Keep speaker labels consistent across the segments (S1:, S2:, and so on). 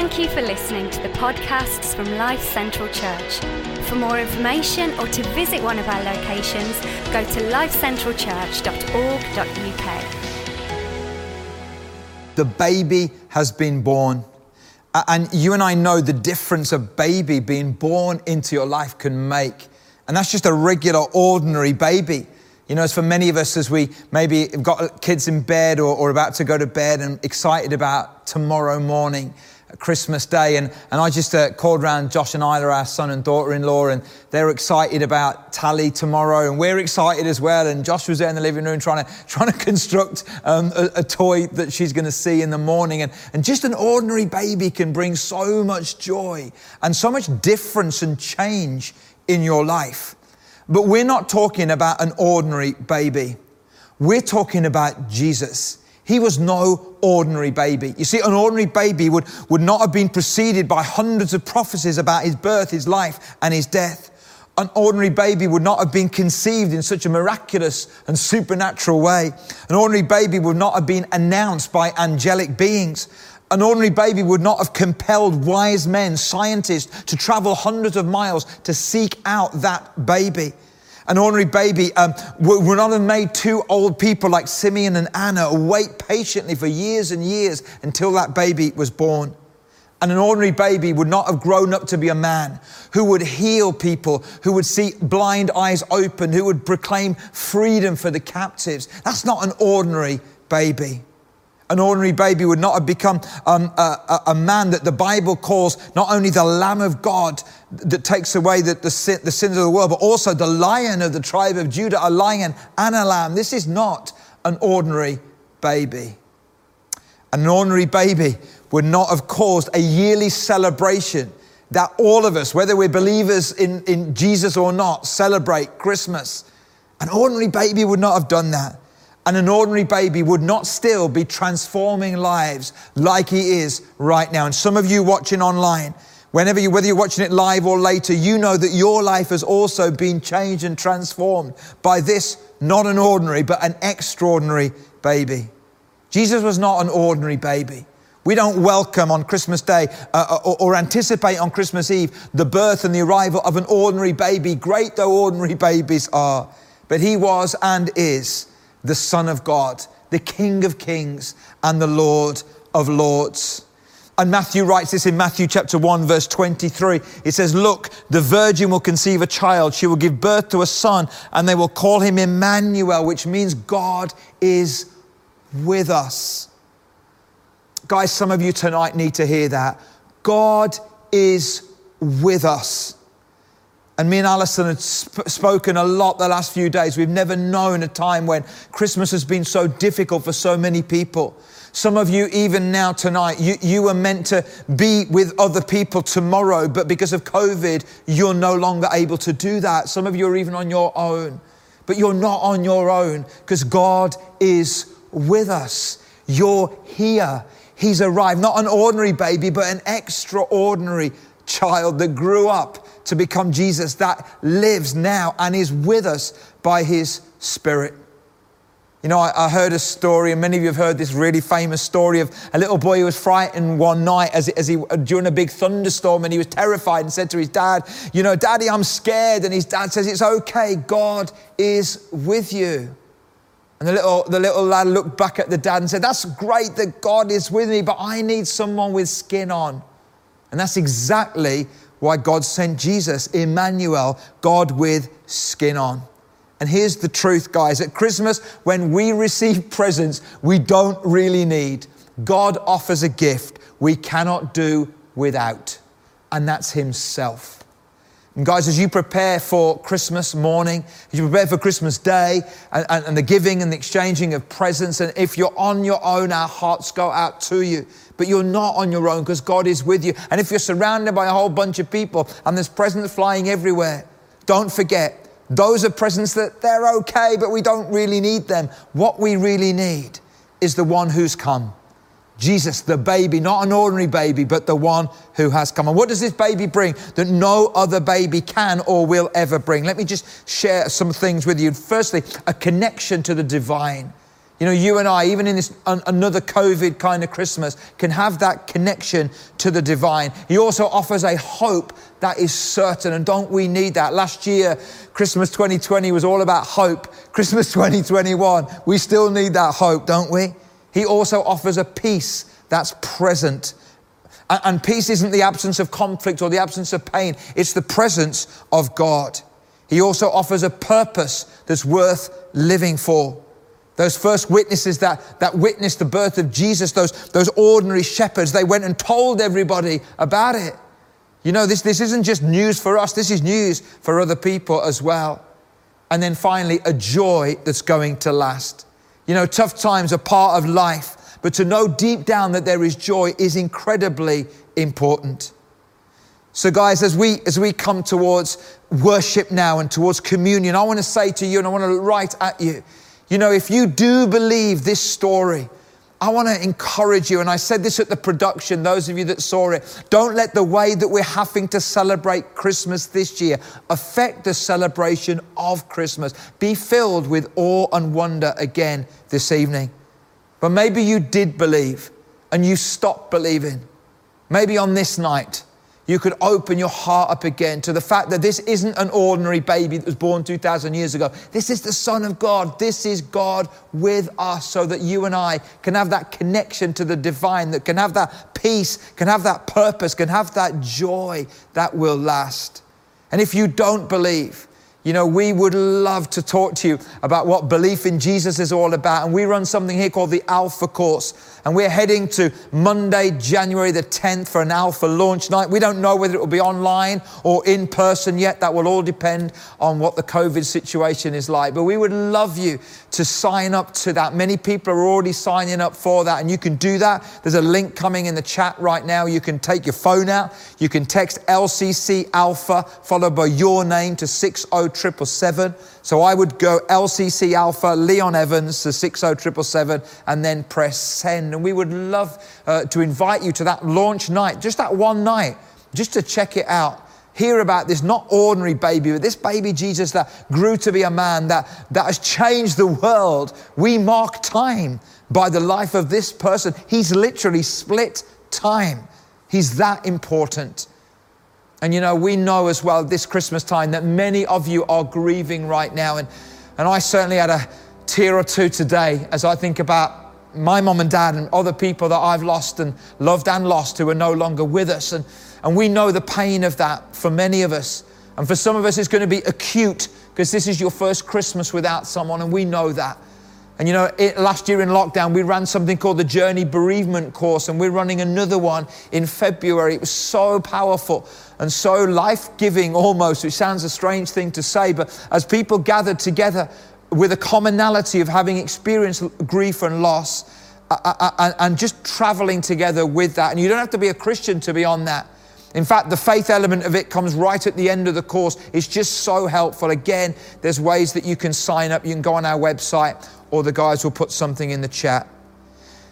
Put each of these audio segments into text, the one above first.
S1: Thank you for listening to the podcasts from Life Central Church. For more information or to visit one of our locations, go to lifecentralchurch.org.uk.
S2: The baby has been born. And you and I know the difference a baby being born into your life can make. And that's just a regular, ordinary baby. You know, as for many of us, as we maybe have got kids in bed or, or about to go to bed and excited about tomorrow morning, Christmas Day. And, and I just uh, called around Josh and Isla, our son and daughter in law, and they're excited about Tally tomorrow. And we're excited as well. And Josh was there in the living room trying to, trying to construct um, a, a toy that she's going to see in the morning. And, and just an ordinary baby can bring so much joy and so much difference and change in your life. But we're not talking about an ordinary baby. We're talking about Jesus. He was no ordinary baby. You see, an ordinary baby would, would not have been preceded by hundreds of prophecies about his birth, his life, and his death. An ordinary baby would not have been conceived in such a miraculous and supernatural way. An ordinary baby would not have been announced by angelic beings. An ordinary baby would not have compelled wise men, scientists, to travel hundreds of miles to seek out that baby. An ordinary baby um, would not have made two old people like Simeon and Anna wait patiently for years and years until that baby was born. And an ordinary baby would not have grown up to be a man who would heal people, who would see blind eyes open, who would proclaim freedom for the captives. That's not an ordinary baby. An ordinary baby would not have become um, a, a, man that the Bible calls not only the Lamb of God that takes away the, the, sin, the sins of the world, but also the Lion of the tribe of Judah, a lion and a lamb. This is not an ordinary baby. An ordinary baby would not have caused a yearly celebration that all of us, whether we're believers in, in Jesus or not, celebrate Christmas. An ordinary baby would not have done that. And an ordinary baby would not still be transforming lives like he is right now. And some of you watching online, whenever you, whether you're watching it live or later, you know that your life has also been changed and transformed by this, not an ordinary, but an extraordinary baby. Jesus was not an ordinary baby. We don't welcome on Christmas Day uh, or, or, anticipate on Christmas Eve the birth and the arrival of an ordinary baby, great though ordinary babies are. But he was and is the Son of God, the King of Kings and the Lord of Lords. And Matthew writes this in Matthew chapter 1, verse 23. It says, Look, the virgin will conceive a child. She will give birth to a son, and they will call him Emmanuel, which means God is with us. Guys, some of you tonight need to hear that. God is with us. And me and Alison have sp- spoken a lot the last few days. We've never known a time when Christmas has been so difficult for so many people. Some of you, even now tonight, you, you were meant to be with other people tomorrow, but because of COVID, you're no longer able to do that. Some of you are even on your own, but you're not on your own because God is with us. You're here. He's arrived, not an ordinary baby, but an extraordinary child that grew up to become Jesus that lives now and is with us by his Spirit. You know, I, I, heard a story, and many of you have heard this really famous story of a little boy who was frightened one night as, as he during a big thunderstorm, and he was terrified and said to his dad, "You know, Daddy, I'm scared." And his dad says, "It's okay. God is with you." And the little, the little lad looked back at the dad and said, That's great that God is with me, but I need someone with skin on. And that's exactly why God sent Jesus, Emmanuel, God with skin on. And here's the truth, guys. At Christmas, when we receive presents we don't really need, God offers a gift we cannot do without, and that's Himself. And guys, as you prepare for Christmas morning, as you prepare for Christmas Day and, and, and, the giving and the exchanging of presents, and if you're on your own, our hearts go out to you. But you're not on your own because God is with you. And if you're surrounded by a whole bunch of people and there's presents flying everywhere, don't forget, those are presents that they're okay, but we don't really need them. What we really need is the one who's come Jesus, the baby, not an ordinary baby, but the one who has come. And what does this baby bring that no other baby can or will ever bring? Let me just share some things with you. Firstly, a connection to the divine. You know, you and I, even in this an, another COVID kind of Christmas, can have that connection to the divine. He also offers a hope that is certain. And don't we need that? Last year, Christmas 2020 was all about hope. Christmas 2021, we still need that hope, don't we? He also offers a peace that's present. And, and peace isn't the absence of conflict or the absence of pain, it's the presence of God. He also offers a purpose that's worth living for. Those first witnesses that, that witnessed the birth of Jesus, those, those ordinary shepherds, they went and told everybody about it. You know, this, this isn't just news for us, this is news for other people as well. And then finally, a joy that's going to last. You know, tough times are part of life, but to know deep down that there is joy is incredibly important. So, guys, as we as we come towards worship now and towards communion, I want to say to you, and I want to write at you, you know, if you do believe this story, I want to encourage you, and I said this at the production, those of you that saw it, don't let the way that we're having to celebrate Christmas this year affect the celebration of Christmas. Be filled with awe and wonder again this evening. But maybe you did believe and you stopped believing. Maybe on this night, you could open your heart up again to the fact that this isn't an ordinary baby that was born 2,000 years ago. This is the Son of God. This is God with us so that you and I can have that connection to the divine, that can have that peace, can have that purpose, can have that joy that will last. And if you don't believe, you know, we would love to talk to you about what belief in Jesus is all about. And we run something here called the Alpha Course. And we're heading to Monday, January the 10th for an Alpha launch night. We don't know whether it will be online or in person yet. That will all depend on what the COVID situation is like. But we would love you to sign up to that. Many people are already signing up for that. And you can do that. There's a link coming in the chat right now. You can take your phone out. You can text LCC Alpha followed by your name to 60 60777. So I would go LCC Alpha, Leon Evans to 60777, and then press send. And we would love uh, to invite you to that launch night, just that one night, just to check it out hear about this not ordinary baby, but this baby Jesus that grew to be a man that, that has changed the world. We mark time by the life of this person. He's literally split time. He's that important. And you know, we know as well this Christmas time that many of you are grieving right now. And, and I certainly had a tear or two today as I think about my mom and dad and other people that I've lost and loved and lost who are no longer with us. And, and we know the pain of that for many of us. And for some of us, it's going to be acute because this is your first Christmas without someone, and we know that. And you know, it, last year in lockdown, we ran something called the Journey Bereavement Course, and we're running another one in February. It was so powerful and so life giving almost, which sounds a strange thing to say, but as people gathered together with a commonality of having experienced grief and loss, and just traveling together with that. And you don't have to be a Christian to be on that. In fact, the faith element of it comes right at the end of the course. It's just so helpful. Again, there's ways that you can sign up. You can go on our website or the guys will put something in the chat.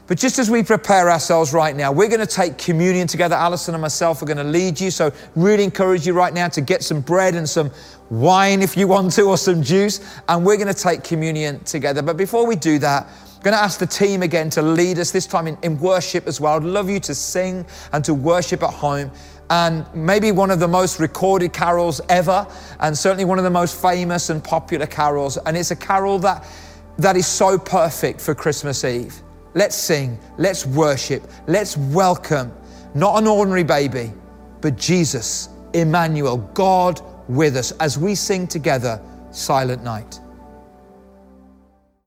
S2: But just as we prepare ourselves right now, we're going to take communion together. Alison and myself are going to lead you. So, really encourage you right now to get some bread and some wine if you want to, or some juice. And we're going to take communion together. But before we do that, I'm going to ask the team again to lead us, this time in, in worship as well. I'd love you to sing and to worship at home and maybe one of the most recorded carols ever, and certainly one of the most famous and popular carols. And it's a carol that that is so perfect for Christmas Eve. Let's sing, let's worship, let's welcome not an ordinary baby, but Jesus, Emmanuel, God with us, as we sing together, Silent Night.